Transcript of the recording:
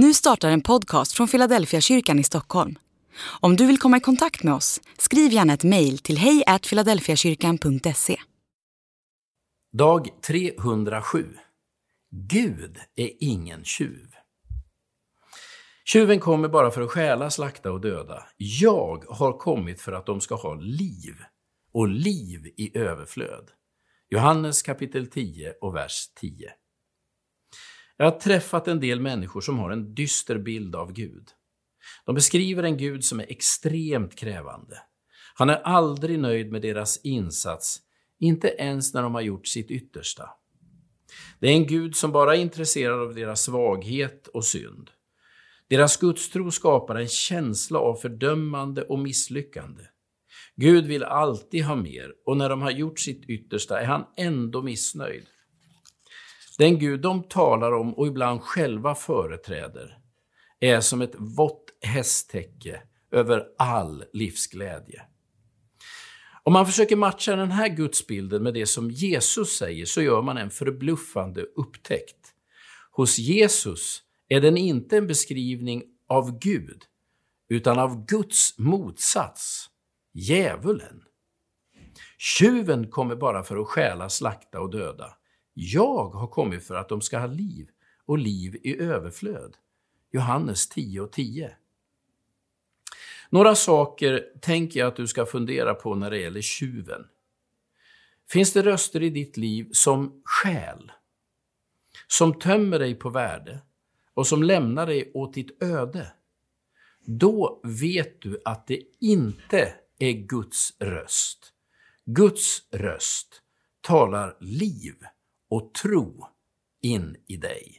Nu startar en podcast från Philadelphia kyrkan i Stockholm. Om du vill komma i kontakt med oss, skriv gärna ett mejl till hejfiladelfiakyrkan.se. Dag 307. Gud är ingen tjuv. Tjuven kommer bara för att stjäla, slakta och döda. Jag har kommit för att de ska ha liv, och liv i överflöd. Johannes kapitel 10 och vers 10. Jag har träffat en del människor som har en dyster bild av Gud. De beskriver en Gud som är extremt krävande. Han är aldrig nöjd med deras insats, inte ens när de har gjort sitt yttersta. Det är en Gud som bara är intresserad av deras svaghet och synd. Deras gudstro skapar en känsla av fördömande och misslyckande. Gud vill alltid ha mer och när de har gjort sitt yttersta är han ändå missnöjd. Den Gud de talar om och ibland själva företräder är som ett vått hästtäcke över all livsglädje. Om man försöker matcha den här gudsbilden med det som Jesus säger så gör man en förbluffande upptäckt. Hos Jesus är den inte en beskrivning av Gud, utan av Guds motsats, djävulen. Tjuven kommer bara för att stjäla, slakta och döda. Jag har kommit för att de ska ha liv och liv i överflöd. Johannes 10 och 10. Några saker tänker jag att du ska fundera på när det gäller tjuven. Finns det röster i ditt liv som skäl, som tömmer dig på värde och som lämnar dig åt ditt öde? Då vet du att det inte är Guds röst. Guds röst talar liv och tro in i dig.